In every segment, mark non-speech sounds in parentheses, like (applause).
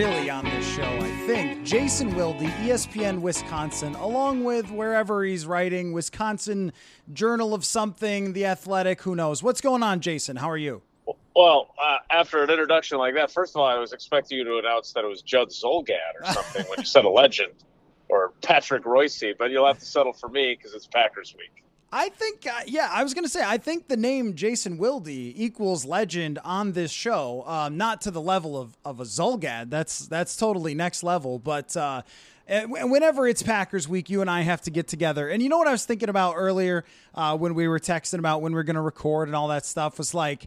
Really, on this show, I think. Jason Wilde, ESPN Wisconsin, along with wherever he's writing, Wisconsin Journal of something, The Athletic, who knows. What's going on, Jason? How are you? Well, uh, after an introduction like that, first of all, I was expecting you to announce that it was Judd Zulgad or something (laughs) when you said a legend or Patrick Royce, but you'll have to settle for me because it's Packers week. I think, uh, yeah, I was going to say, I think the name Jason Wilde equals legend on this show. Um, not to the level of, of a Zulgad. That's that's totally next level. But uh, whenever it's Packers week, you and I have to get together. And you know what I was thinking about earlier uh, when we were texting about when we are going to record and all that stuff was like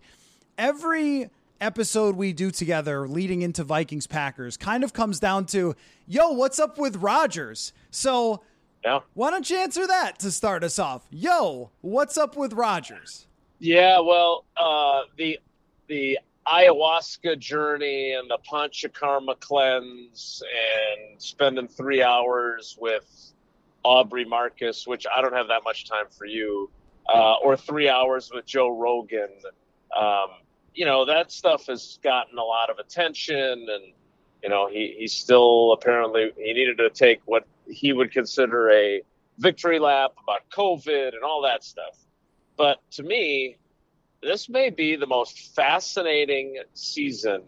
every episode we do together leading into Vikings Packers kind of comes down to, yo, what's up with Rodgers? So Yeah. why don't you answer that to start us off? Yo, what's up with Rodgers? Yeah, well, uh, the the ayahuasca journey and the panchakarma cleanse and spending three hours with Aubrey Marcus, which I don't have that much time for you, uh, or three hours with Joe Rogan. Um, you know, that stuff has gotten a lot of attention, and you know, he he's still apparently he needed to take what he would consider a victory lap about COVID and all that stuff. But to me, this may be the most fascinating season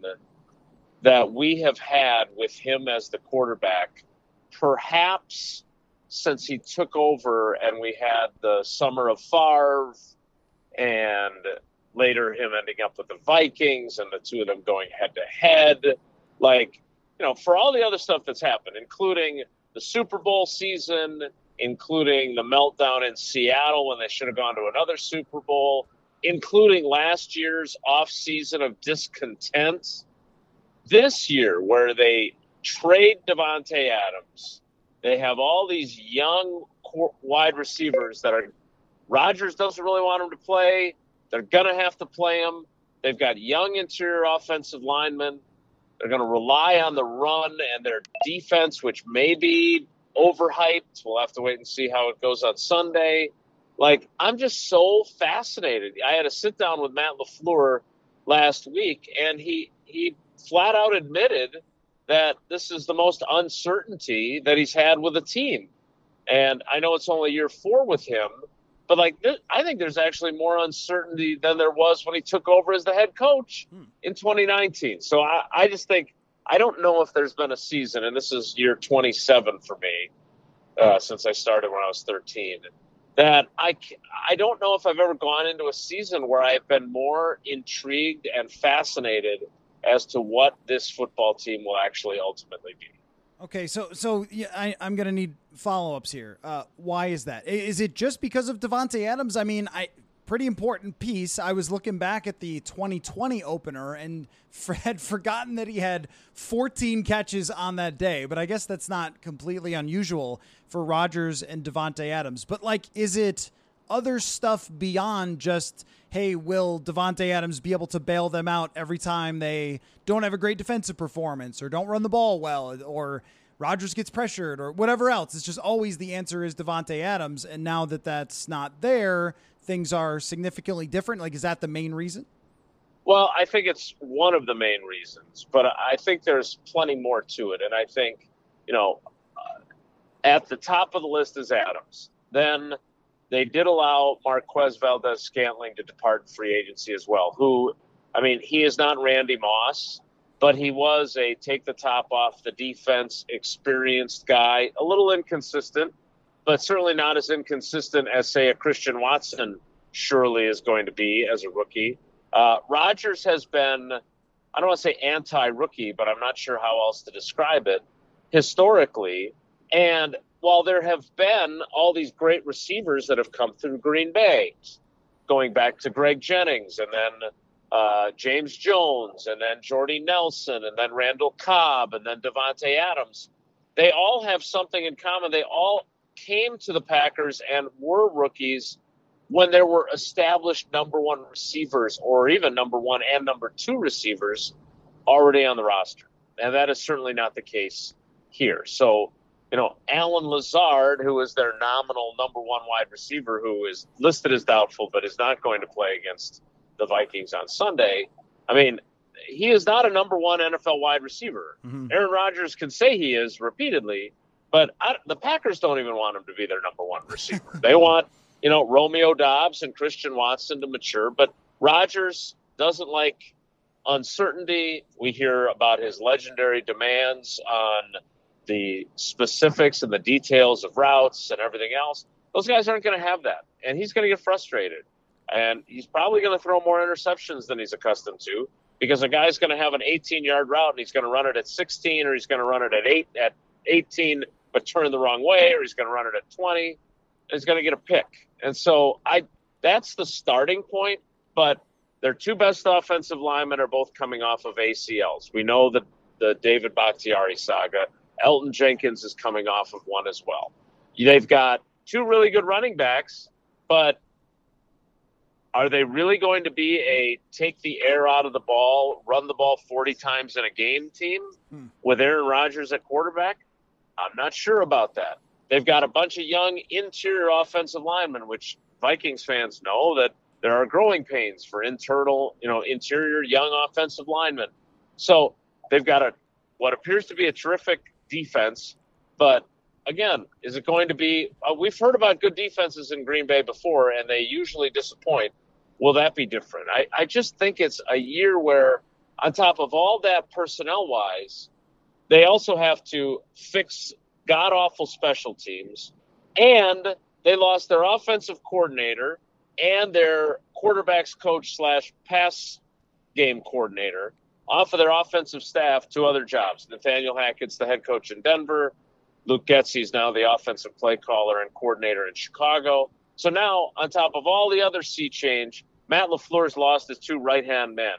that we have had with him as the quarterback, perhaps since he took over and we had the summer of Favre and later him ending up with the Vikings and the two of them going head to head. Like, you know, for all the other stuff that's happened, including the Super Bowl season, including the meltdown in Seattle when they should have gone to another Super Bowl, including last year's off season of discontent. This year, where they trade Davante Adams, they have all these young wide receivers that are. Rodgers doesn't really want them to play. They're going to have to play them. They've got young interior offensive linemen. They're going to rely on the run and their defense, which may be overhyped. We'll have to wait and see how it goes on Sunday. Like, I'm just so fascinated. I had a sit down with Matt LaFleur last week, and he, he flat out admitted that this is the most uncertainty that he's had with a team. And I know it's only year four with him, but like th- I think there's actually more uncertainty than there was when he took over as the head coach Hmm. in 2019. So I, I just think I don't know if there's been a season, and this is year 27 for me uh, since I started when I was 13. That I I don't know if I've ever gone into a season where I've been more intrigued and fascinated as to what this football team will actually ultimately be. Okay, so so yeah, I, I'm gonna need follow ups here. Uh, why is that? Is it just because of Davante Adams? I mean, I pretty important piece. I was looking back at the 2020 opener and had forgotten that he had 14 catches on that day. But I guess that's not completely unusual for Rodgers and Davante Adams. But like, is it other stuff beyond just hey, will Davante Adams be able to bail them out every time they don't have a great defensive performance or don't run the ball well or Rodgers gets pressured or whatever else? It's just always the answer is Davante Adams, and now that that's not there, things are significantly different. Like, is that the main reason? Well, I think it's one of the main reasons, but I think there's plenty more to it. And I think, you know, at the top of the list is Adams. Then they did allow Marquez Valdes Scantling to depart free agency as well, who, I mean, he is not Randy Moss, but he was a take the top off the defense experienced guy, a little inconsistent, but certainly not as inconsistent as, say, a Christian Watson surely is going to be as a rookie. Uh, Rodgers has been, I don't want to say anti rookie, but I'm not sure how else to describe it historically. And while there have been all these great receivers that have come through Green Bay, going back to Greg Jennings and then uh, James Jones and then Jordy Nelson and then Randall Cobb and then Davante Adams, they all have something in common. They all came to the Packers and were rookies when there were established number one receivers or even number one and number two receivers already on the roster. And that is certainly not the case here. So, you know, Allen Lazard, who is their nominal number one wide receiver, who is listed as doubtful but is not going to play against the Vikings on Sunday. I mean, he is not a number one NFL wide receiver. Mm-hmm. Aaron Rodgers can say he is repeatedly, but I, the Packers don't even want him to be their number one receiver. (laughs) they want you know, Romeo Doubs and Christian Watson to mature. But Rodgers doesn't like uncertainty. We hear about his legendary demands on the specifics and the details of routes and everything else. Those guys aren't going to have that. And he's going to get frustrated. And he's probably going to throw more interceptions than he's accustomed to because a guy's going to have an 18 yard route and he's going to run it at 16 or he's going to run it at 8 at 18 but turn the wrong way or he's going to run it at 20 and he's going to get a pick. And so I that's the starting point, but their two best offensive linemen are both coming off of ACLs. We know that the David Bakhtiari saga. Elgton Jenkins is coming off of one as well. They've got two really good running backs, but are they really going to be a take the air out of the ball, run the ball 40 times in a game team hmm. with Aaron Rodgers at quarterback? I'm not sure about that. They've got a bunch of young interior offensive linemen, which Vikings fans know that there are growing pains for internal, you know, interior young offensive linemen. So they've got a what appears to be a terrific defense, but again, is it going to be? Uh, we've heard about good defenses in Green Bay before, and they usually disappoint. Will that be different? I, I just think it's a year where, on top of all that personnel wise, they also have to fix god awful special teams, and they lost their offensive coordinator and their quarterbacks coach slash pass game coordinator off of their offensive staff to other jobs. Nathaniel Hackett's the head coach in Denver. Luke Getsy's now the offensive play caller and coordinator in Chicago. So now, on top of all the other sea change, Matt LaFleur's lost his two right hand men.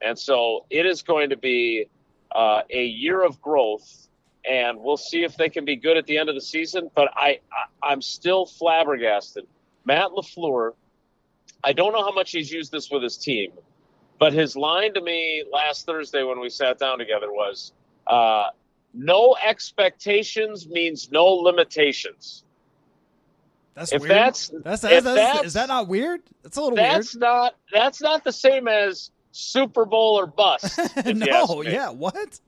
And so it is going to be uh, a year of growth and we'll see if they can be good at the end of the season. But I, I am still flabbergasted. Matt Lafleur, I don't know how much he's used this with his team, but his line to me last Thursday when we sat down together was, uh, "No expectations means no limitations." That's if weird. That's, that's, that's, that's, is that not weird? That's a little that's weird. not that's not the same as Super Bowl or bust. (laughs) no, yeah, what?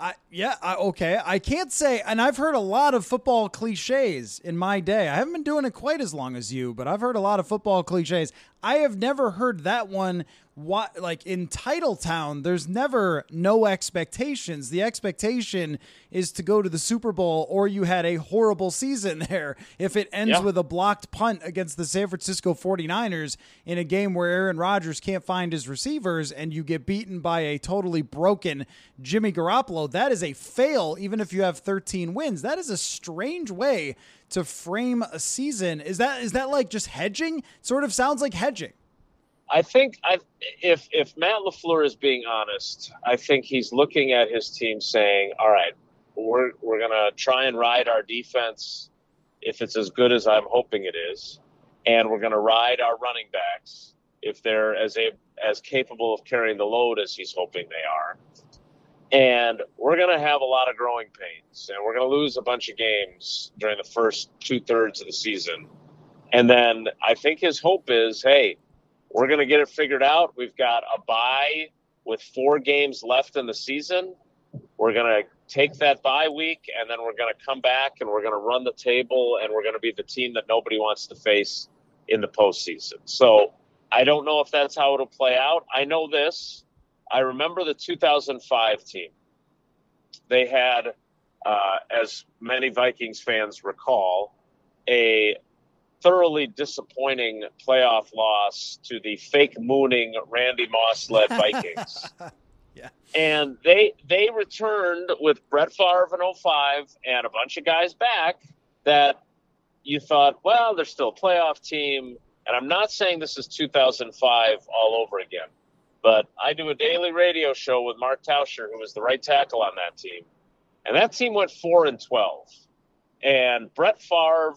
I yeah, I, okay. I can't say, and I've heard a lot of football cliches in my day. I haven't been doing it quite as long as you, but I've heard a lot of football cliches. I have never heard that one what like in Titletown, there's never no expectations. The expectation is to go to the Super Bowl or you had a horrible season (laughs) there. If it ends yeah. with a blocked punt against the San Francisco 49ers in a game where Aaron Rodgers can't find his receivers and you get beaten by a totally broken Jimmy Garoppolo, that is a fail even if you have 13 wins. That is a strange way to frame a season. Is that is that like just hedging? Sort of sounds like hedging. I think I, if if Matt Lafleur is being honest, I think he's looking at his team saying, "All right, we're we're gonna try and ride our defense if it's as good as I'm hoping it is, and we're gonna ride our running backs if they're as a, as capable of carrying the load as he's hoping they are." And we're going to have a lot of growing pains, and we're going to lose a bunch of games during the first two thirds of the season. And then I think his hope is, hey, we're going to get it figured out. We've got a bye with four games left in the season. We're going to take that bye week and then we're going to come back and we're going to run the table and we're going to be the team that nobody wants to face in the postseason. So I don't know if that's how it'll play out. I know this. I remember the 2005 team. They had uh, as many Vikings fans recall, a thoroughly disappointing playoff loss to the fake mooning Randy Moss led (laughs) Vikings. yeah. And they they returned with Brett Favre in 05 and a bunch of guys back that you thought, well, they're still a playoff team. And I'm not saying this is 2005 all over again, but I do a daily radio show with Mark Tauscher, who was the right tackle on that team. And that team went 4 and 12. And Brett Favre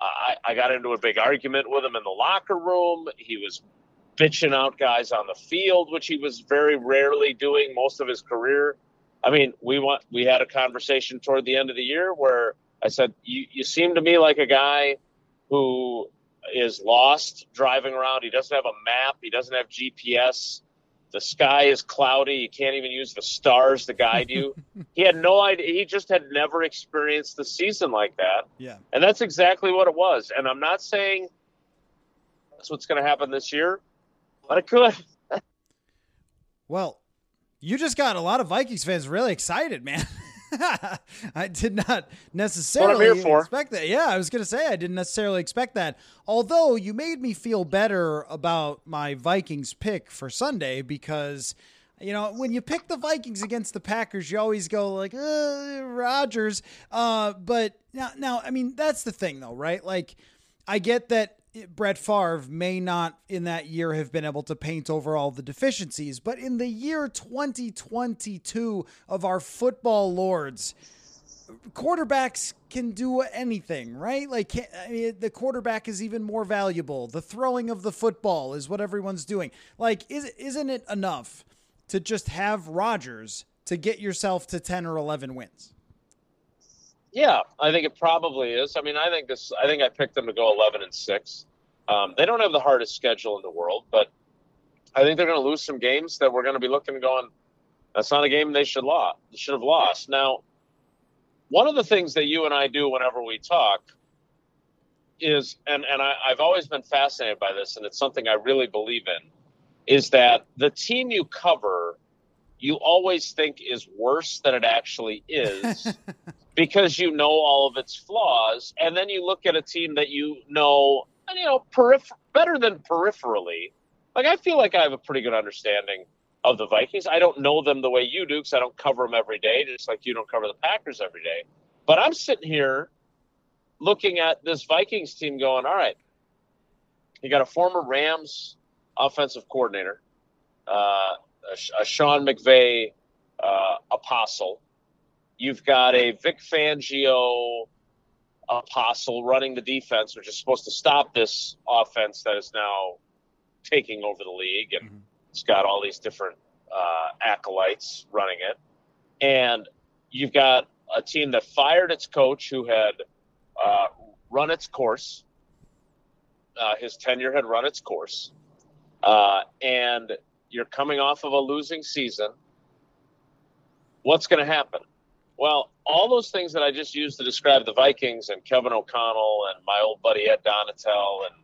I, I got into a big argument with him in the locker room. He was bitching out guys on the field, which he was very rarely doing most of his career. I mean, we want we had a conversation toward the end of the year where I said, "You you seem to me like a guy who is lost driving around. He doesn't have a map. He doesn't have GPS the sky is cloudy. You can't even use the stars to guide you. (laughs) he had no idea. He just had never experienced the season like that. Yeah. And that's exactly what it was. And I'm not saying that's what's going to happen this year, but it could. (laughs) well, you just got a lot of Vikings fans really excited, man. (laughs) (laughs) I did not necessarily expect that. Yeah, I was going to say I didn't necessarily expect that. Although you made me feel better about my Vikings pick for Sunday because you know when you pick the Vikings against the Packers, you always go like uh, Rodgers. Uh, but now, now I mean that's the thing though, right? Like I get that Brett Favre may not in that year have been able to paint over all the deficiencies, but in the year 2022 of our football lords, quarterbacks can do anything, right? Like I mean, the quarterback is even more valuable. The throwing of the football is what everyone's doing. Like, is isn't it enough to just have Rodgers to get yourself to 10 or 11 wins? Yeah, I think it probably is. I mean, I think this. I think I picked them to go 11 and six. Um, they don't have the hardest schedule in the world, but I think they're going to lose some games that we're going to be looking going. That's not a game they should lost. Should have lost. Now, one of the things that you and I do whenever we talk is, and and I, I've always been fascinated by this, and it's something I really believe in, is that the team you cover, you always think is worse than it actually is. (laughs) because you know all of its flaws. And then you look at a team that you know, you know, peripher- better than peripherally. Like I feel like I have a pretty good understanding of the Vikings. I don't know them the way you do because I don't cover them every day, just like you don't cover the Packers every day. But I'm sitting here looking at this Vikings team going, all right, you got a former Rams offensive coordinator, uh, a, a Sean McVay uh, apostle You've got a Vic Fangio apostle running the defense, which is supposed to stop this offense that is now taking over the league, and mm-hmm. it's got all these different uh, acolytes running it. And you've got a team that fired its coach, who had uh, run its course. Uh, his tenure had run its course, uh, and you're coming off of a losing season. What's going to happen? Well, all those things that I just used to describe the Vikings and Kevin O'Connell and my old buddy Ed Donatell and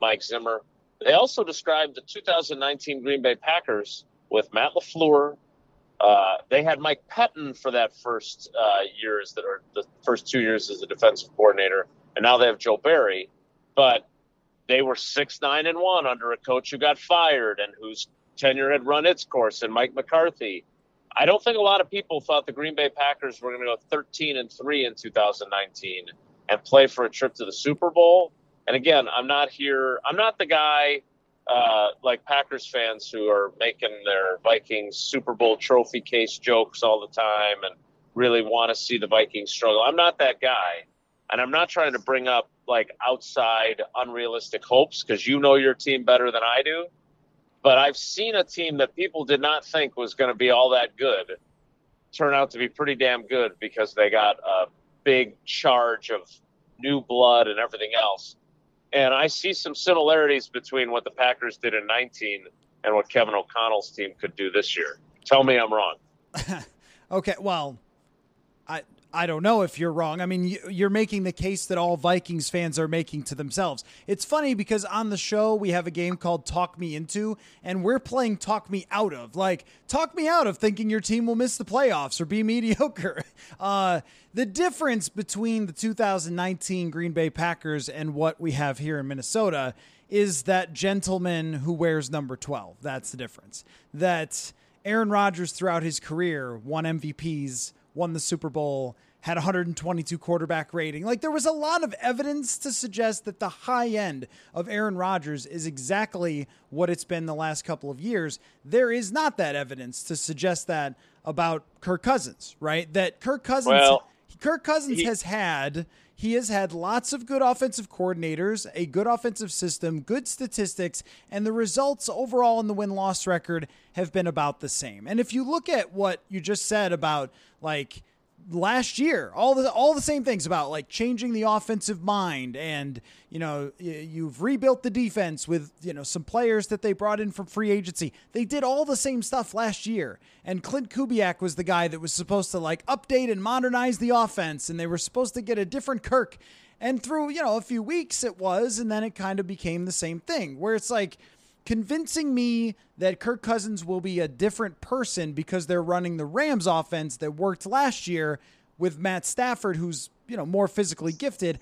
Mike Zimmer, they also described the 2019 Green Bay Packers with Matt LaFleur. Uh, they had Mike Pettine for that first uh, are the first two years as a defensive coordinator, and now they have Joe Barry. But they were six nine and one under a coach who got fired and whose tenure had run its course, and Mike McCarthy. I don't think a lot of people thought the Green Bay Packers were going to go 13 and 3 in 2019 and play for a trip to the Super Bowl. And again, I'm not here, I'm not the guy uh, like Packers fans who are making their Vikings Super Bowl trophy case jokes all the time and really want to see the Vikings struggle. I'm not that guy. And I'm not trying to bring up like outside unrealistic hopes because you know your team better than I do. But I've seen a team that people did not think was going to be all that good turn out to be pretty damn good because they got a big charge of new blood and everything else. And I see some similarities between what the Packers did in 19 and what Kevin O'Connell's team could do this year. Tell me I'm wrong. (laughs) okay, well, I I don't know if you're wrong. I mean, you're making the case that all Vikings fans are making to themselves. It's funny because on the show, we have a game called Talk Me Into, and we're playing Talk Me Out of. Like, talk me out of thinking your team will miss the playoffs or be (laughs) mediocre. Uh, the difference between the 2019 Green Bay Packers and what we have here in Minnesota is that gentleman who wears number 12. That's the difference. That Aaron Rodgers, throughout his career, won MVPs won the Super Bowl, had 122 quarterback rating. Like there was a lot of evidence to suggest that the high end of Aaron Rodgers is exactly what it's been the last couple of years. There is not that evidence to suggest that about Kirk Cousins, right? That Kirk Cousins well, Kirk Cousins he, has had he has had lots of good offensive coordinators, a good offensive system, good statistics, and the results overall in the win loss record have been about the same. And if you look at what you just said about like last year all the all the same things about like changing the offensive mind and you know you've rebuilt the defense with you know some players that they brought in from free agency. They did all the same stuff last year. And Klint Kubiak was the guy that was supposed to like update and modernize the offense and they were supposed to get a different Kirk. And through you know a few weeks it was and then it kind of became the same thing where it's like convincing me that Kirk Cousins will be a different person because they're running the Rams offense that worked last year with Matt Stafford, who's, you know, more physically gifted.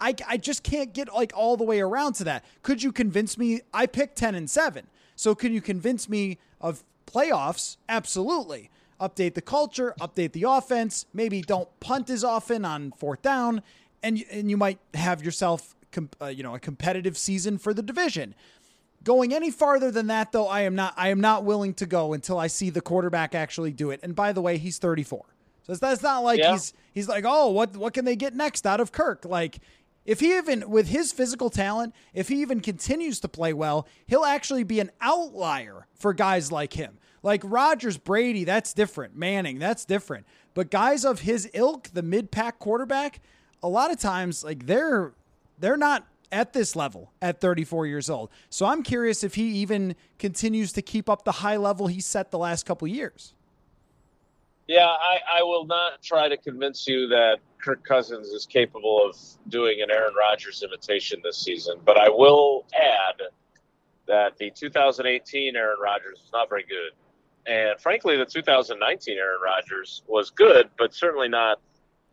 I, I just can't get like all the way around to that. Could you convince me? I picked 10 and 7. So can you convince me of playoffs? Absolutely. Update the culture, update the offense, maybe don't punt as often on fourth down, and, and you might have yourself, uh, you know, a competitive season for the division. Going any farther than that, though, I am not. I am not willing to go until I see the quarterback actually do it. And by the way, he's 34, so that's not like yeah. he's he's like, oh, what what can they get next out of Kirk? Like, if he even with his physical talent, if he even continues to play well, he'll actually be an outlier for guys like him. Like Rodgers, Brady, that's different. Manning, that's different. But guys of his ilk, the mid-pack quarterback, a lot of times like they're they're not at this level at 34 years old. So I'm curious if he even continues to keep up the high level he set the last couple years. Yeah, I, I will not try to convince you that Kirk Cousins is capable of doing an Aaron Rodgers imitation this season, but I will add that the 2018 Aaron Rodgers was not very good. And frankly, the 2019 Aaron Rodgers was good, but certainly not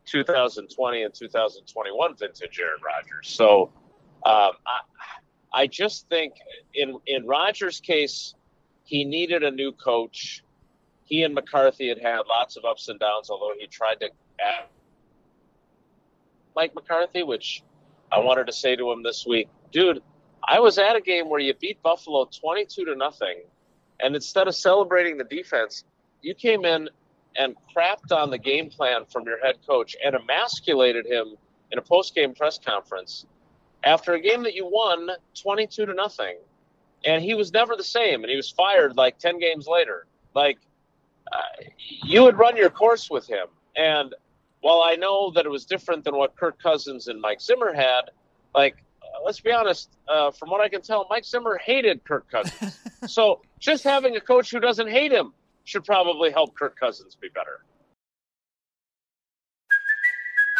2020 and 2021 vintage Aaron Rodgers. So um, I, I just think in in Rodgers' case, he needed a new coach. He and McCarthy had had lots of ups and downs, although he tried to add Mike McCarthy, which I wanted to say to him this week, dude. I was at a game where you beat Buffalo twenty-two to nothing, and instead of celebrating the defense, you came in and crapped on the game plan from your head coach and emasculated him in a post-game press conference after a game that you won 22 to nothing. And he was never the same, and he was fired like 10 games later. Like, uh, you would run your course with him. And while I know that it was different than what Kirk Cousins and Mike Zimmer had, like, uh, let's be honest, uh, from what I can tell, Mike Zimmer hated Kirk Cousins. (laughs) so just having a coach who doesn't hate him should probably help Kirk Cousins be better.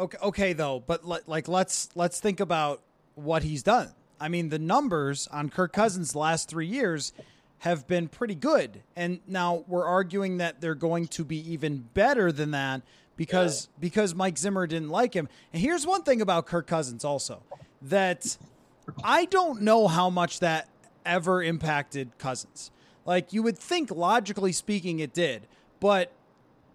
Okay, okay though, but le- like let's let's think about what he's done. I mean, the numbers on Kirk Cousins last three years have been pretty good, and now we're arguing that they're going to be even better than that because yeah. because Mike Zimmer didn't like him. And here's one thing about Kirk Cousins also that I don't know how much that ever impacted Cousins. Like you would think logically speaking it did, but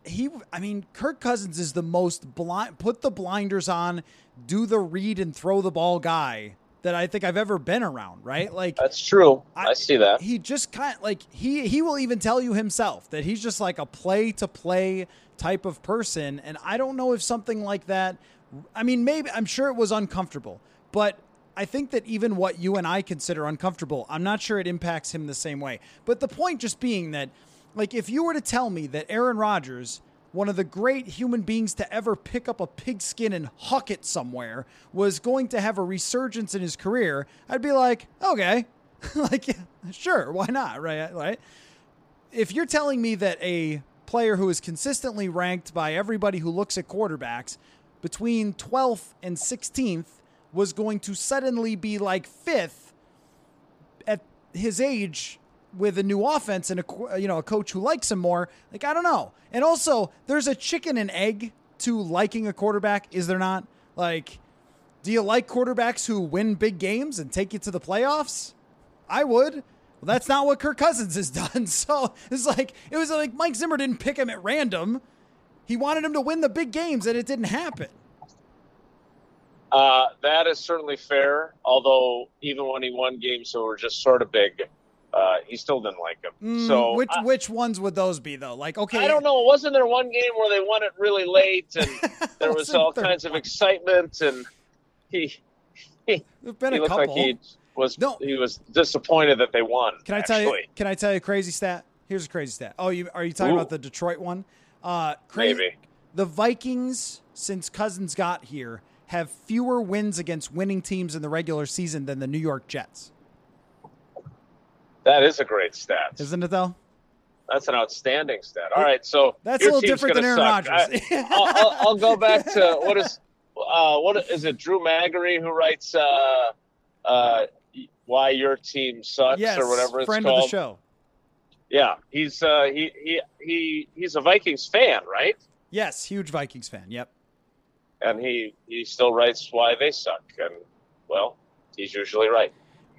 he I mean Kirk Cousins is the most blind put the blinders on, do the read and throw the ball guy that I think I've ever been around, right? Like That's true. I, I see that. He just kind of like he he will even tell you himself that he's just like a play to play type of person and I don't know if something like that I mean maybe I'm sure it was uncomfortable, but I think that even what you and I consider uncomfortable, I'm not sure it impacts him the same way. But the point just being that like, if you were to tell me that Aaron Rodgers, one of the great human beings to ever pick up a pigskin and huck it somewhere, was going to have a resurgence in his career, I'd be like, okay, (laughs) like, sure, why not, right? Right. If you're telling me that a player who is consistently ranked by everybody who looks at quarterbacks between 12th and 16th was going to suddenly be like fifth at his age with a new offense and a you know a coach who likes him more. Like I don't know. And also, there's a chicken and egg to liking a quarterback, is there not? Like, do you like quarterbacks who win big games and take you to the playoffs? I would. Well, that's not what Kirk Cousins has (laughs) done. So it's like it was like Mike Zimmer didn't pick him at random. He wanted him to win the big games, and it didn't happen. Uh, that is certainly fair. Although even when he won games that were just sort of big, uh, he still didn't like him. Mm, so which I, which ones would those be though? Like okay, I don't know. Wasn't there one game where they won it really late and (laughs) there was all kinds of excitement and he (laughs) he, been he looked couple. like he was no. he was disappointed that they won. Can I actually. tell you? Can I tell you a crazy stat? Here's a crazy stat. Oh, you are you talking Ooh. about the Detroit one? Uh, crazy. Maybe. The Vikings since Cousins got here have fewer wins against winning teams in the regular season than the New York Jets. That is a great stat, isn't it? Though. That's an outstanding stat. All right, so that's a little different than Aaron suck. Rodgers. I, will go back to what is uh, what is it? Drew Magary who writes uh, uh, why your team sucks yes, or whatever it's friend called. of the show. Yeah, he's uh, he he he he's a Vikings fan, right? Yes, huge Vikings fan. Yep. And he he still writes why they suck, and well, he's usually right.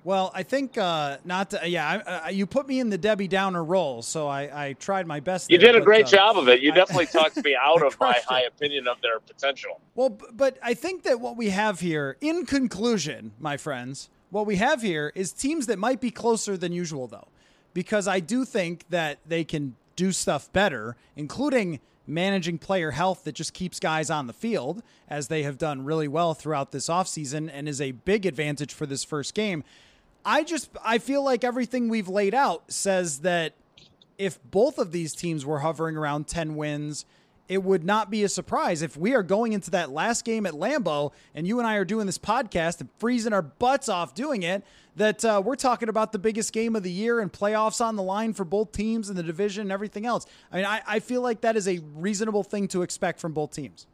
Well, I think uh, not. To, yeah, I, you put me in the Debbie Downer role, so I, I tried my best. You there, did a but, great uh, job of it. You definitely talked me out (laughs) of my it. high opinion of their potential. Well, but I think that what we have here, in conclusion, my friends, what we have here is teams that might be closer than usual, though, because I do think that they can do stuff better, including managing player health that just keeps guys on the field, as they have done really well throughout this offseason and is a big advantage for this first game. I just I feel like everything we've laid out says that if both of these teams were hovering around 10 wins, it would not be a surprise if we are going into that last game at Lambeau and you and I are doing this podcast and freezing our butts off doing it. That uh, we're talking about the biggest game of the year and playoffs on the line for both teams and the division and everything else. I mean, I, I feel like that is a reasonable thing to expect from both teams.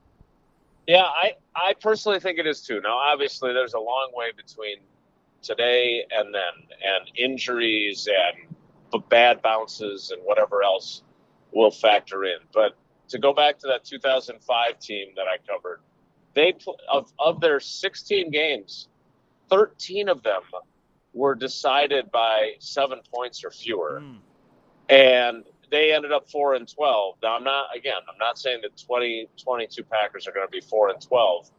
Yeah, I, I personally think it is too. Now, obviously, there's a long way between today and then, and injuries and bad bounces and whatever else will factor in. But to go back to that 2005 team that I covered, they of of their 16 games, 13 of them were decided by seven points or fewer, mm. and they ended up four and 12. Now I'm not again, I'm not saying that 20 22 Packers are going to be four and 12,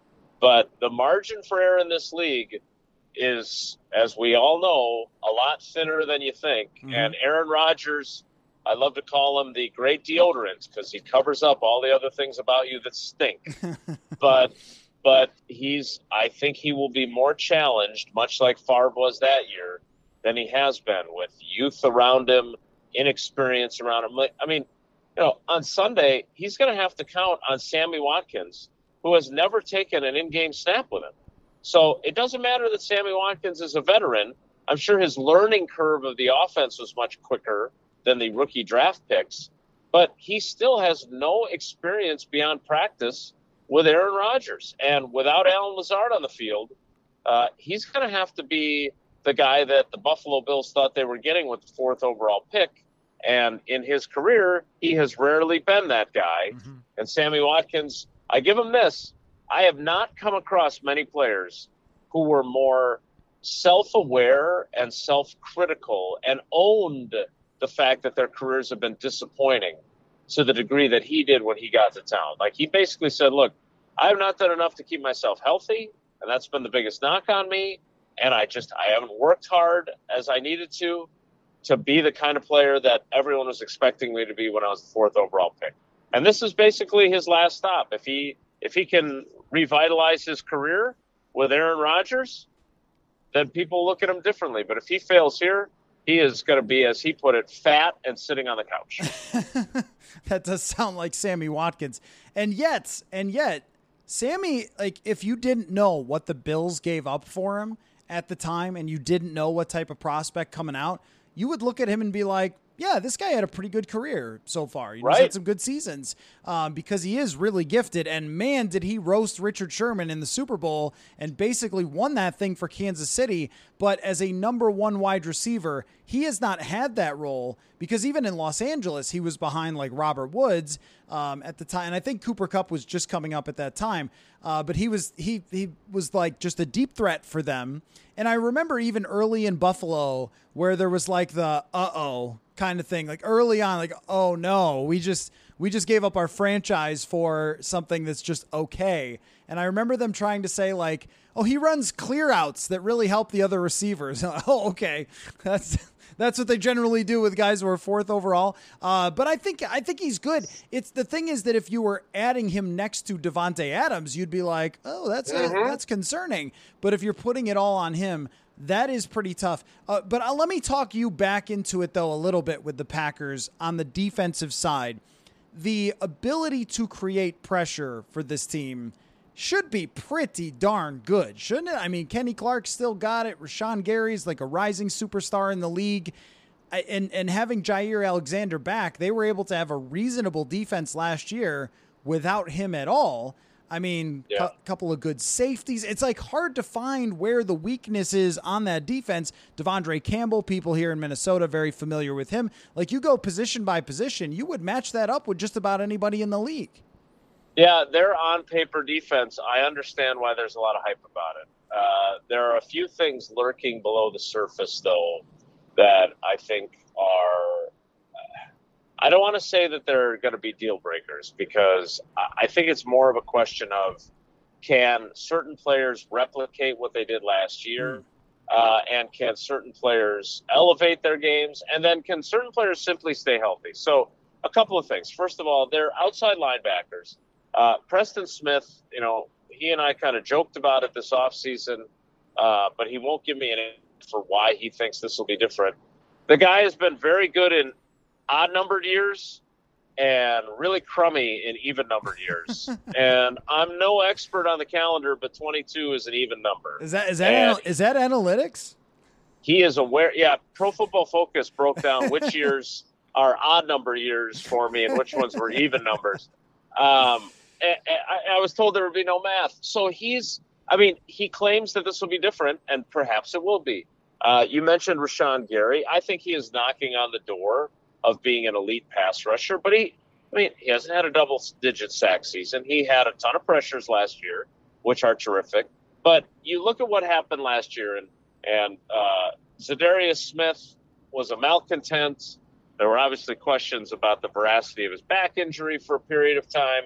but the margin for error in this league is, as we all know, a lot thinner than you think. Mm-hmm. And Aaron Rodgers, I love to call him the great deodorant because he covers up all the other things about you that stink. (laughs) but but he's I think he will be more challenged, much like Favre was that year, than he has been with youth around him, inexperience around him. I mean, you know, on Sunday, he's going to have to count on Sammy Watkins, who has never taken an in game snap with him. So it doesn't matter that Sammy Watkins is a veteran. I'm sure his learning curve of the offense was much quicker than the rookie draft picks, but he still has no experience beyond practice with Aaron Rodgers. And without Allen Lazard on the field, uh, he's going to have to be the guy that the Buffalo Bills thought they were getting with the fourth overall pick. And in his career, he has rarely been that guy. Mm-hmm. And Sammy Watkins, I give him this. I have not come across many players who were more self aware and self critical and owned the fact that their careers have been disappointing to the degree that he did when he got to town. Like he basically said, Look, I have not done enough to keep myself healthy, and that's been the biggest knock on me. And I just I haven't worked hard as I needed to to be the kind of player that everyone was expecting me to be when I was the fourth overall pick. And this is basically his last stop. If he if he can revitalize his career with Aaron Rodgers, then people look at him differently. But if he fails here, he is going to be, as he put it, fat and sitting on the couch. (laughs) that does sound like Sammy Watkins. And yet, and yet, Sammy, like, if you didn't know what the Bills gave up for him at the time and you didn't know what type of prospect coming out, you would look at him and be like, yeah, this guy had a pretty good career so far. You know, right. He's had some good seasons um, because he is really gifted. And man, did he roast Richard Sherman in the Super Bowl and basically won that thing for Kansas City. But as a number one wide receiver, he has not had that role because even in Los Angeles, he was behind like Robert Woods um, at the time. And I think Cooper Kupp was just coming up at that time. Uh, but he was he he was like just a deep threat for them. And I remember even early in Buffalo where there was like the uh oh kind of thing like early on like oh no we just we just gave up our franchise for something that's just okay and i remember them trying to say like oh he runs clear outs that really help the other receivers (laughs) oh okay that's that's what they generally do with guys who are fourth overall. Uh, but I think I think he's good. It's the thing is that if you were adding him next to Davante Adams, you'd be like, oh, that's mm-hmm. that's concerning. But if you're putting it all on him, that is pretty tough. Uh, but uh, let me talk you back into it, though, a little bit with the Packers on the defensive side. The ability to create pressure for this team should be pretty darn good, shouldn't it? I mean, Kenny Clark still got it. Rashan Gary's like a rising superstar in the league. And, and having Jaire Alexander back, they were able to have a reasonable defense last year without him at all. I mean, a yeah. cu- couple of good safeties. It's like hard to find where the weakness is on that defense. De'Vondre Campbell, people here in Minnesota very familiar with him. Like you go position by position, you would match that up with just about anybody in the league. Yeah, they're on paper defense. I understand why there's a lot of hype about it. Uh, there are a few things lurking below the surface, though, that I think are I don't want to say that they're going to be deal breakers because I think it's more of a question of can certain players replicate what they did last year? Mm. Uh, and can certain players elevate their games? And then can certain players simply stay healthy? So, a couple of things. First of all, they're outside linebackers. Uh, Preston Smith, you know, he and I kind of joked about it this offseason, uh, but he won't give me an answer for why he thinks this will be different. The guy has been very good in odd numbered years and really crummy in even numbered years. (laughs) and I'm no expert on the calendar, but 22 is an even number. Is that is that anal- is that analytics? He is aware. Yeah, Pro Football Focus broke down which years (laughs) are odd number years for me and which ones were even numbers. Um, I, I was told there would be no math, so he's. I mean, he claims that this will be different, and perhaps it will be. Uh, you mentioned Rashan Gary. I think he is knocking on the door of being an elite pass rusher, but he, I mean, he hasn't had a double digit sack season. He had a ton of pressures last year, which are terrific. But you look at what happened last year, and and uh, Za'Darius Smith was a malcontent. There were obviously questions about the veracity of his back injury for a period of time.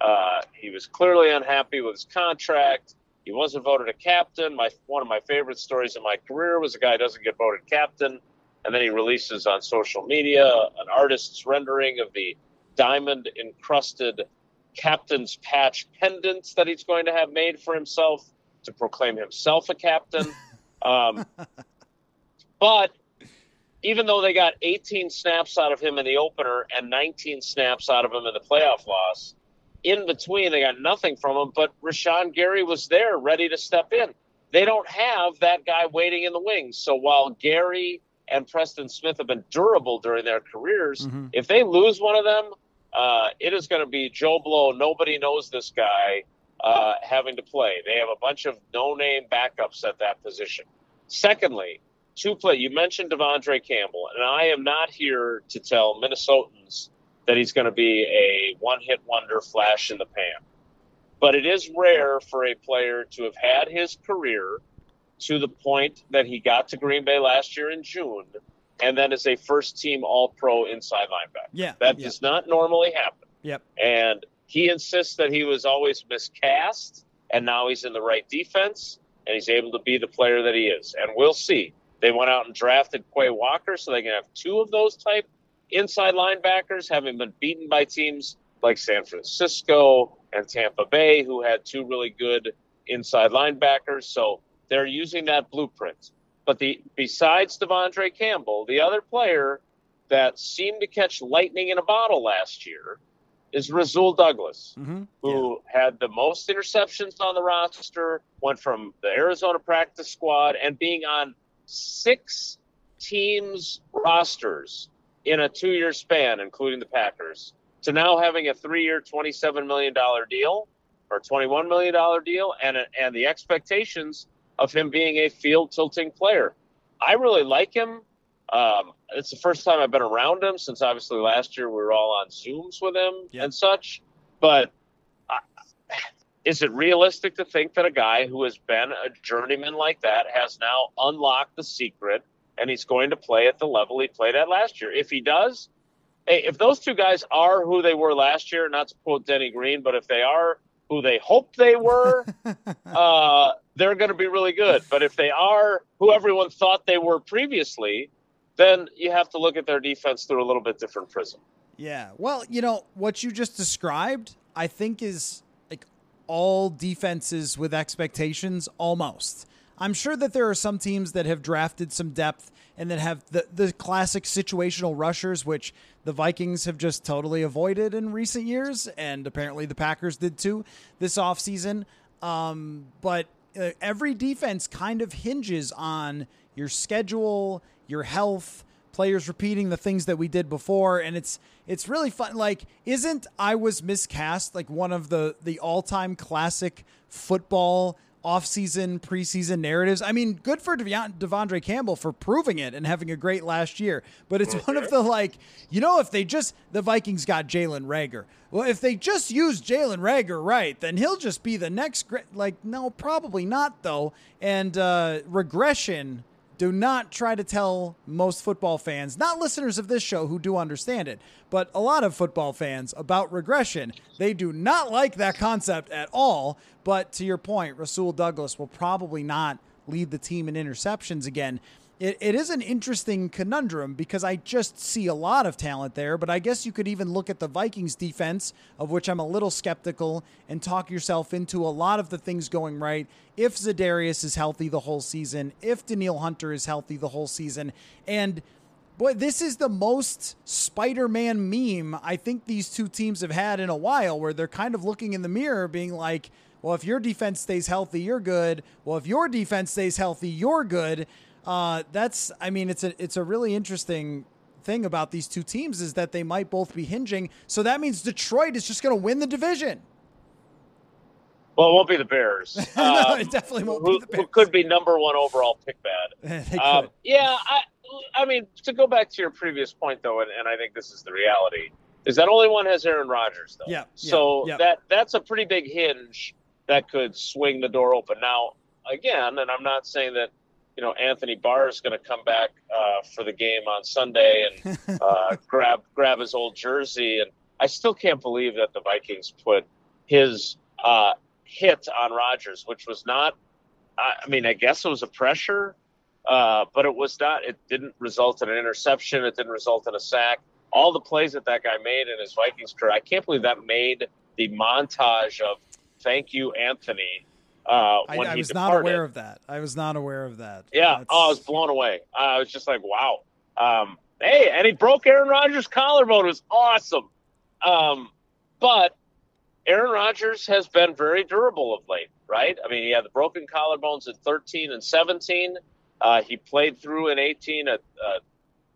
Uh, he was clearly unhappy with his contract. He wasn't voted a captain. My one of my favorite stories in my career was a guy doesn't get voted captain and then he releases on social media an artist's rendering of the diamond encrusted captain's patch pendants that he's going to have made for himself to proclaim himself a captain. (laughs) Um, but even though they got 18 snaps out of him in the opener and 19 snaps out of him in the playoff loss, in between they got nothing from him. But Rashan Gary was there, ready to step in. They don't have that guy waiting in the wings. So while Gary and Preston Smith have been durable during their careers, Mm-hmm. if they lose one of them, uh, it is going to be Joe Blow. Nobody knows this guy uh, having to play. They have a bunch of no-name backups at that position. Secondly, two play. You mentioned De'Vondre Campbell, and I am not here to tell Minnesotans that he's going to be a one-hit wonder, flash in the pan. But it is rare for a player to have had his career to the point that he got to Green Bay last year in June, and then is a first-team All-Pro inside linebacker. Yeah, that yeah. does not normally happen. Yep. And he insists that he was always miscast, and now he's in the right defense, and he's able to be the player that he is. And we'll see. They went out and drafted Quay Walker, so they can have two of those type inside linebackers, having been beaten by teams like San Francisco and Tampa Bay, who had two really good inside linebackers. So they're using that blueprint. But the besides De'Vondre Campbell, the other player that seemed to catch lightning in a bottle last year is Rasul Douglas, Mm-hmm. who had the most interceptions on the roster, went from the Arizona practice squad and being on six teams' rosters in a two year span, including the Packers, to now having a three year, $27 million deal or $21 million deal and, and the expectations of him being a field tilting player. I really like him. Um, it's the first time I've been around him since obviously last year we were all on Zooms with him and such. But I, is it realistic to think that a guy who has been a journeyman like that has now unlocked the secret and he's going to play at the level he played at last year? If he does, hey, if those two guys are who they were last year, not to quote Denny Green, but if they are who they hoped they were, (laughs) uh, they're going to be really good. But if they are who everyone thought they were previously, then you have to look at their defense through a little bit different prism. Yeah. Well, you know, what you just described, I think is like all defenses with expectations almost. I'm sure that there are some teams that have drafted some depth and that have the, the classic situational rushers, which the Vikings have just totally avoided in recent years. And apparently the Packers did too this offseason. Um, but uh, every defense kind of hinges on your schedule, your health, players repeating the things that we did before and it's it's really fun like isn't i was miscast like one of the the all-time classic football offseason preseason narratives. I mean good for De'Vondre Campbell for proving it and having a great last year. But it's one of the like you know if they just the vikings got Jalen Reagor. Well if they just use Jalen Reagor right then he'll just be the next great like no probably not though. And uh regression do not try to tell most football fans, not listeners of this show who do understand it, but a lot of football fans about regression. They do not like that concept at all. But to your point, Rasul Douglas will probably not lead the team in interceptions again. It, it is an interesting conundrum because I just see a lot of talent there, but I guess you could even look at the Vikings defense, of which I'm a little skeptical, and talk yourself into a lot of the things going right. If Za'Darius is healthy the whole season, if Danielle Hunter is healthy the whole season, and boy, this is the most Spider Man meme I think these two teams have had in a while, where they're kind of looking in the mirror, being like, well, if your defense stays healthy, you're good. Well, if your defense stays healthy, you're good. Uh, that's, I mean, it's a it's a really interesting thing about these two teams is that they might both be hinging. So that means Detroit is just going to win the division. Well, it won't be the Bears. (laughs) no, Um, it definitely won't who, be the Bears. who could be number one overall pick bad. (laughs) Um, yeah, I, I mean, to go back to your previous point, though, and, and I think this is the reality, is that only one has Aaron Rodgers, though. Yeah, yeah, So yeah. that that's a pretty big hinge that could swing the door open. Now, again, and I'm not saying that you know Anthony Barr is going to come back uh, for the game on Sunday and (laughs) uh, grab grab his old jersey, and I still can't believe that the Vikings put his uh, hit on Rodgers, which was not. I mean, I guess it was a pressure, uh, but it was not. It didn't result in an interception. It didn't result in a sack. All the plays that that guy made in his Vikings career, I can't believe that made the montage of "Thank you, Anthony." Uh, I, I was not aware of that. I was not aware of that. Yeah. Oh, I was blown away. I was just like, wow. Um, hey, and he broke Aaron Rodgers' collarbone. It was awesome. Um, but Aaron Rodgers has been very durable of late, right? I mean, he had the broken collarbones in 13 and 17. Uh, he played through in 18 a, a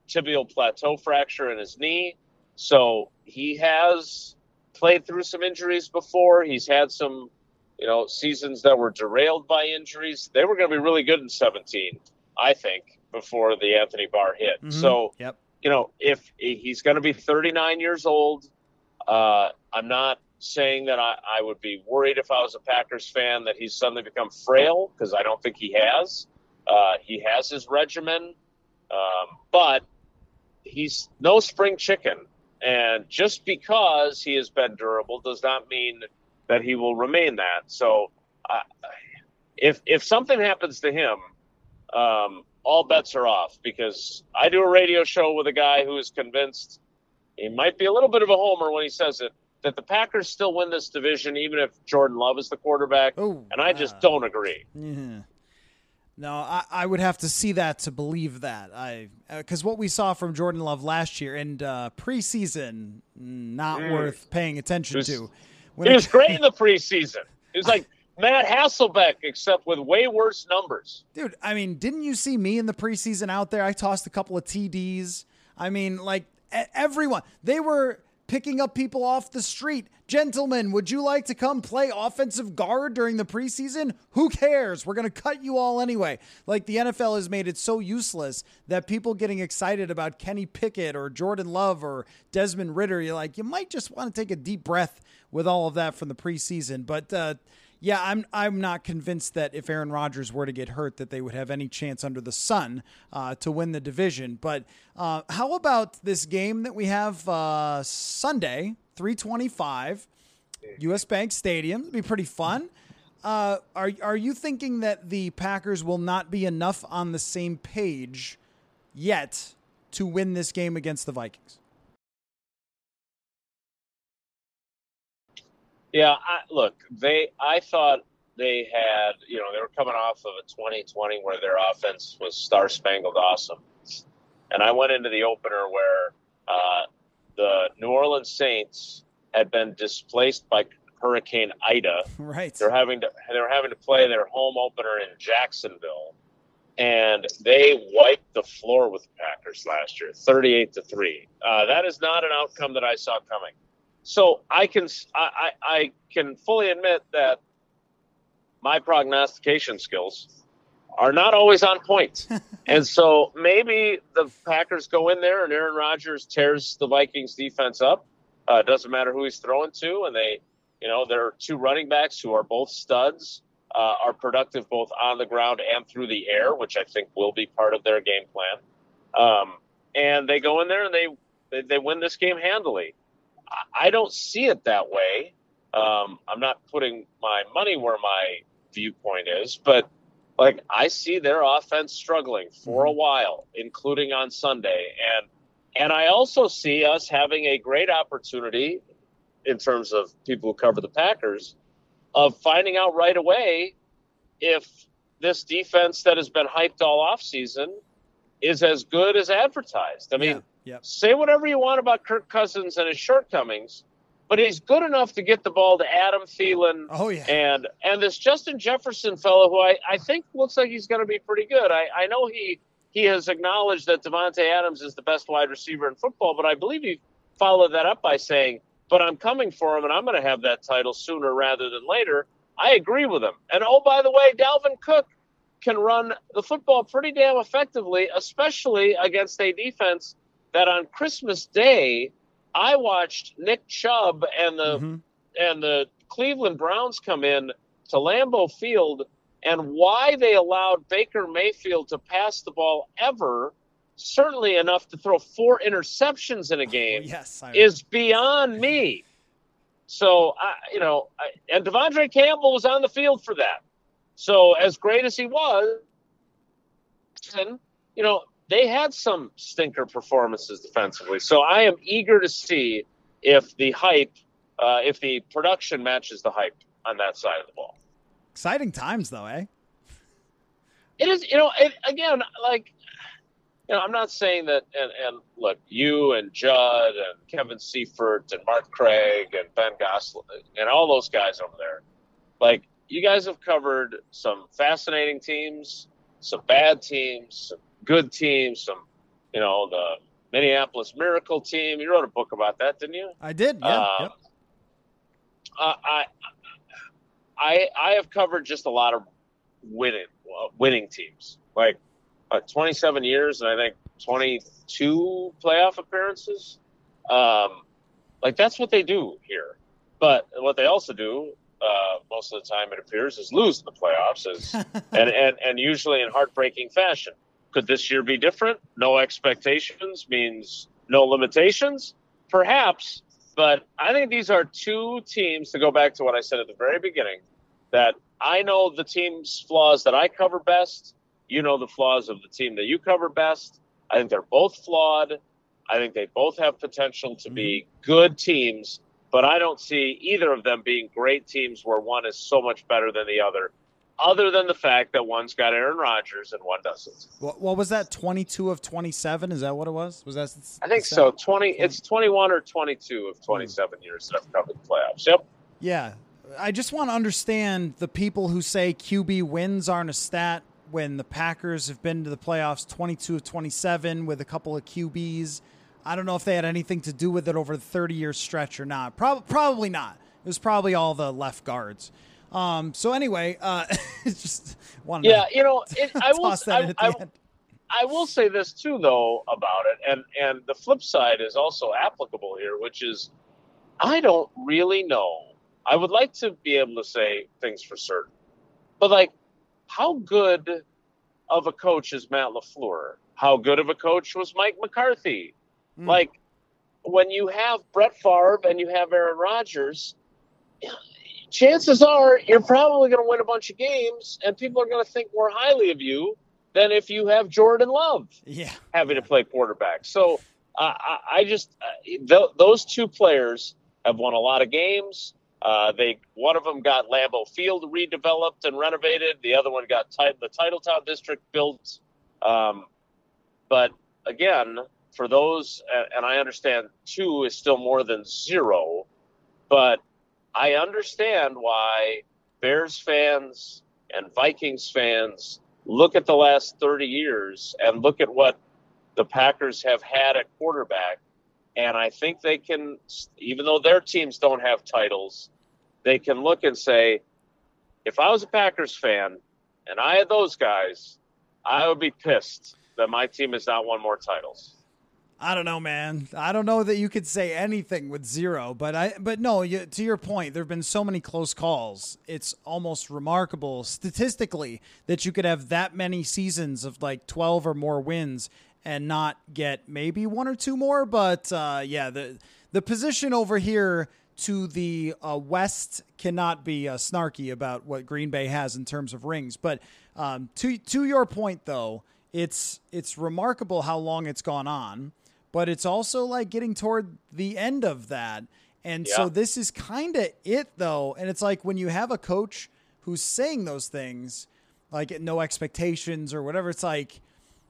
tibial plateau fracture in his knee. So he has played through some injuries before. He's had some, you know, seasons that were derailed by injuries. They were going to be really good in 17, I think, before the Anthony Barr hit. Mhm. So, Yep. you know, if he's going to be 39 years old, uh, I'm not saying that I, I would be worried if I was a Packers fan that he's suddenly become frail because I don't think he has. Uh, he has his regimen, um, but he's no spring chicken. And just because he has been durable does not mean that he will remain that. So, uh, if if something happens to him, um, all bets are off because I do a radio show with a guy who is convinced he might be a little bit of a homer when he says it that the Packers still win this division even if Jordan Love is the quarterback. Oh, and I just wow. don't agree. Yeah. No, I, I would have to see that to believe that. I because what we saw from Jordan Love last year and uh, preseason, not Mm. worth paying attention was- to. He was great in the preseason. He was like Matt Hasselbeck, except with way worse numbers. Dude, I mean, didn't you see me in the preseason out there? I tossed a couple of TDs. I mean, like everyone, they were picking up people off the street. Gentlemen, would you like to come play offensive guard during the preseason? Who cares? We're going to cut you all anyway. Like the NFL has made it so useless that people getting excited about Kenny Pickett or Jordan Love or Desmond Ridder, you're like, you might just want to take a deep breath with all of that from the preseason. But uh, yeah, I'm I'm not convinced that if Aaron Rodgers were to get hurt, that they would have any chance under the sun uh, to win the division. But uh, how about this game that we have uh, Sunday, 325, U.S. Bank Stadium? It'll be pretty fun. Uh, are are you thinking that the Packers will not be enough on the same page yet to win this game against the Vikings? Yeah, I, look, they. I thought they had, you know, they were coming off of a 2020 where their offense was star spangled awesome, and I went into the opener where uh, the New Orleans Saints had been displaced by Hurricane Ida. (laughs) Right. They're having to they're having to play their home opener in Jacksonville, and they wiped the floor with the Packers last year, thirty-eight to three. Uh, that is not an outcome that I saw coming. So I can I, I, I can fully admit that my prognostication skills are not always on point, (laughs) and so maybe the Packers go in there and Aaron Rodgers tears the Vikings defense up. Uh, it doesn't matter who he's throwing to, and they you know, there are two running backs who are both studs, uh, are productive both on the ground and through the air, which I think will be part of their game plan. Um, and they go in there and they, they, they win this game handily. I, don't see it that way. Um, I'm not putting my money where my viewpoint is, but like I see their offense struggling for a while, including on Sunday. And and I also see us having a great opportunity in terms of people who cover the Packers, of finding out right away if this defense that has been hyped all offseason is as good as advertised. I mean, Yeah, yep. say whatever you want about Kirk Cousins and his shortcomings, but he's good enough to get the ball to Adam Thielen Oh yeah. and and this Justin Jefferson fellow who I, I think looks like he's going to be pretty good. I, I know he he has acknowledged that Davante Adams is the best wide receiver in football, but I believe he followed that up by saying, "But I'm coming for him, and I'm going to have that title sooner rather than later." I agree with him. And oh, by the way, Dalvin Cook can run the football pretty damn effectively, especially against a defense that on Christmas Day I watched Nick Chubb and the Mhm. and the Cleveland Browns come in to Lambeau Field and why they allowed Baker Mayfield to pass the ball ever, certainly enough to throw four interceptions in a (laughs) game, Yes. I, is beyond me. So, I, you know, I, and De'Vondre Campbell was on the field for that. So, as great as he was, and, you know, they had some stinker performances defensively. So, I am eager to see if the hype, uh, if the production matches the hype on that side of the ball. exciting times though, eh? It is, you know, it, again, like you know, I'm not saying that. And, and look, you and Judd and Kevin Seifert and Mark Craig and Ben Goessling and all those guys over there, like you guys have covered some fascinating teams, some bad teams, some good teams, some, you know, the Minneapolis Miracle team. You wrote a book about that, didn't you? I did. Yeah. Uh, yep. uh, I, I, I have covered just a lot of winning, uh, winning teams. Like uh, 27 years, and I think 22 playoff appearances. Um, like that's what they do here. But what they also do uh, most of the time, it appears, is lose in the playoffs, is, (laughs) and, and and usually in heartbreaking fashion. Could this year be different? No expectations means no limitations, perhaps. But I think these are two teams. To go back to what I said at the very beginning, that I know the team's flaws that I cover best. You know the flaws of the team that you cover best. I think they're both flawed. I think they both have potential to be mm-hmm. good teams, but I don't see either of them being great teams where one is so much better than the other, other than the fact that one's got Aaron Rodgers and one doesn't. What, what was that? Twenty-two of twenty-seven. Is that what it was? Was that? I think so. Twenty. It's twenty-one or twenty-two of twenty-seven years that I've covered the playoffs. Yep. Yeah. I just want to understand the people who say QB wins aren't a stat when the Packers have been to the playoffs 22 of 27 with a couple of QBs. I don't know if they had anything to do with it over the 30 year stretch or not. Pro- probably not. It was probably all the left guards. Um, so anyway, uh, (laughs) just wanted Yeah, you know, (laughs) it, I will. toss that in I, I. I will say this too, though, about it, and and the flip side is also applicable here, which is I don't really know. I would like to be able to say things for certain, but like, how good of a coach is Matt LaFleur? How good of a coach was Mike McCarthy? Mm. Like, when you have Brett Favre and you have Aaron Rodgers, chances are you're probably going to win a bunch of games, and people are going to think more highly of you than if you have Jordan Love Yeah. having to play quarterback. So uh, I, I just uh, th- those two players have won a lot of games. Uh, they one of them got Lambeau Field redeveloped and renovated. The other one got tit- the Titletown district built. Um, but again, for those, and I understand two is still more than zero, but I understand why Bears fans and Vikings fans look at the last 30 years and look at what the Packers have had at quarterback. And I think they can, even though their teams don't have titles, they can look and say, if I was a Packers fan and I had those guys, I would be pissed that my team has not won more titles. I don't know, man. I don't know that you could say anything with zero, but I, but no. You, to your point, there have been so many close calls. It's almost remarkable statistically that you could have that many seasons of like twelve or more wins and not get maybe one or two more. But uh, yeah, the the position over here to the uh, west cannot be uh, snarky about what Green Bay has in terms of rings. But um, to to your point, though, it's it's remarkable how long it's gone on but it's also like getting toward the end of that. And so this is kind of it though. And it's like when you have a coach who's saying those things, like no expectations or whatever, it's like,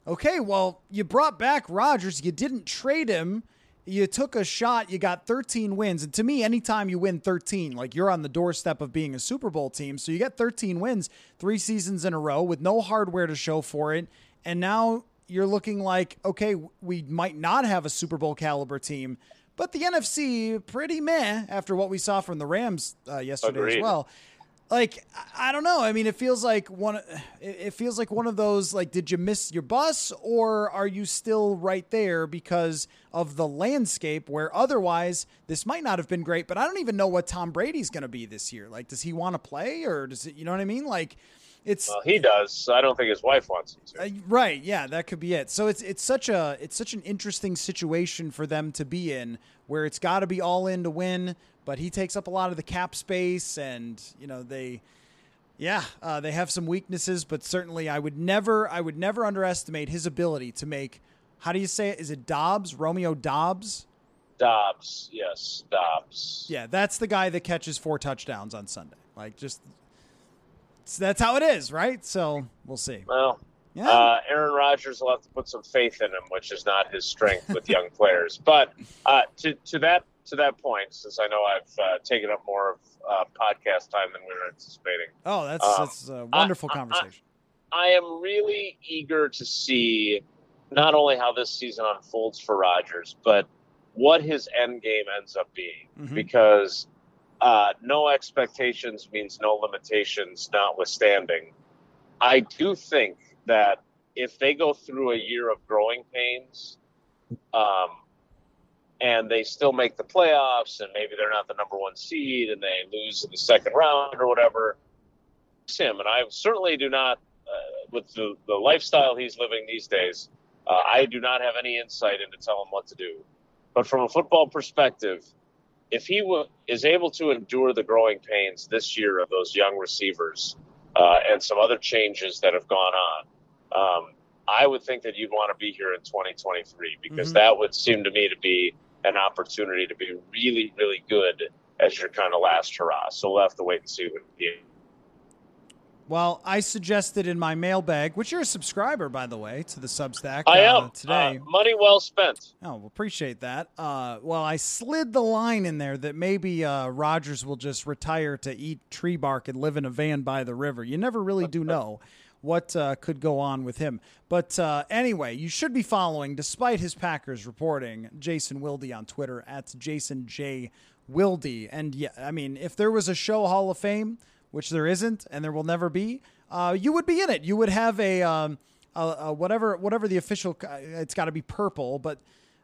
okay, well, you brought back Rodgers, you didn't trade him. You took a shot, you got 13 wins. And to me, anytime you win 13, like you're on the doorstep of being a Super Bowl team. So you get 13 wins, three seasons in a row with no hardware to show for it. And now you're looking like, okay, we might not have a Super Bowl caliber team, but the NFC pretty meh after what we saw from the Rams uh, yesterday as well. Like I- don't know. I mean, it feels like one. It it feels like one of those. Like, did you miss your bus, or are you still right there because of the landscape? Where otherwise, this might not have been great. But I don't even know what Tom Brady's going to be this year. Like, does he want to play, or does it? You know what I mean? Like, it's Well, he does. I don't think his wife wants him to. uh, right, yeah, that could be it. So it's it's such a it's such an interesting situation for them to be in, where it's got to be all in to win, but he takes up a lot of the cap space, and you know they, yeah, uh, they have some weaknesses, but certainly I would never I would never underestimate his ability to make. How do you say it? Is it Doubs? Romeo Doubs? Doubs, yes, Doubs. Yeah, that's the guy that catches four touchdowns on Sunday. Like just. That's how it is, right? So we'll see. Well, Yeah. Uh, Aaron Rodgers will have to put some faith in him, which is not his strength with young players. (laughs) But uh, to to that to that point, since I know I've uh, taken up more of uh, podcast time than we were anticipating, oh, that's um, that's a wonderful I- I- conversation. I am really eager to see not only how this season unfolds for Rodgers, but what his end game ends up being. Mhm. Because uh, no expectations means no limitations, notwithstanding. I do think that if they go through a year of growing pains, um, and they still make the playoffs, and maybe they're not the number one seed, and they lose in the second round or whatever, him. And I certainly do not, uh, with the, the lifestyle he's living these days, uh, I do not have any insight into tell him what to do. But from a football perspective, if he w- is able to endure the growing pains this year of those young receivers uh, and some other changes that have gone on, um, I would think that you'd want to be here in 2023 because Mhm. that would seem to me to be an opportunity to be really, really good as your kind of last hurrah. So we'll have to wait and see what he Well, I suggested in my mailbag, which you're a subscriber, by the way, to the Substack I uh, am today. Uh, money well spent. Oh, well, appreciate that. Uh, well, I slid the line in there that maybe uh, Rodgers will just retire to eat tree bark and live in a van by the river. You never really do (laughs) know what uh, could go on with him. But uh, anyway, you should be following, despite his Packers reporting, Jason Wilde on Twitter at Jason J. Wilde. And yeah, I mean, if there was a show Hall of Fame, which there isn't and there will never be, uh, you would be in it. You would have a, um, a, a whatever whatever the official. It's got to be purple, but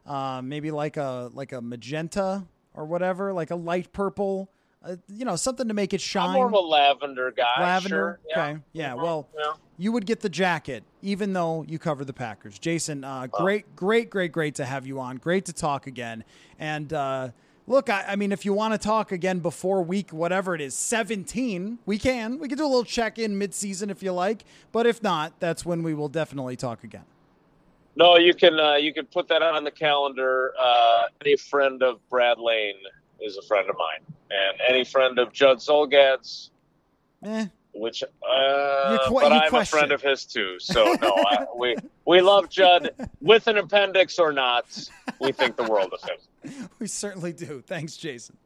uh, maybe like a like a magenta or whatever, like a light purple. Uh, you know, something to make it shine. I'm more of a lavender guy. Lavender. Sure. Yeah. Okay. Yeah. Mhm. Well, Yeah. you would get the jacket, even though you cover the Packers. Jason, uh, great, great, great, great to have you on. Great to talk again. And uh, look, I, I mean, if you want to talk again before week whatever it is, 17, we can. We can do a little check in mid season if you like. But if not, that's when we will definitely talk again. No, you can uh, you can put that on the calendar. Uh, any friend of Brad Lane is a friend of mine, and any friend of Judd Zulgad's, Eh, which uh, que- but I'm a friend of his too. So no, I, (laughs) we we love Judd with an appendix or not. We think the world of him. (laughs) we certainly do. Thanks, Jason.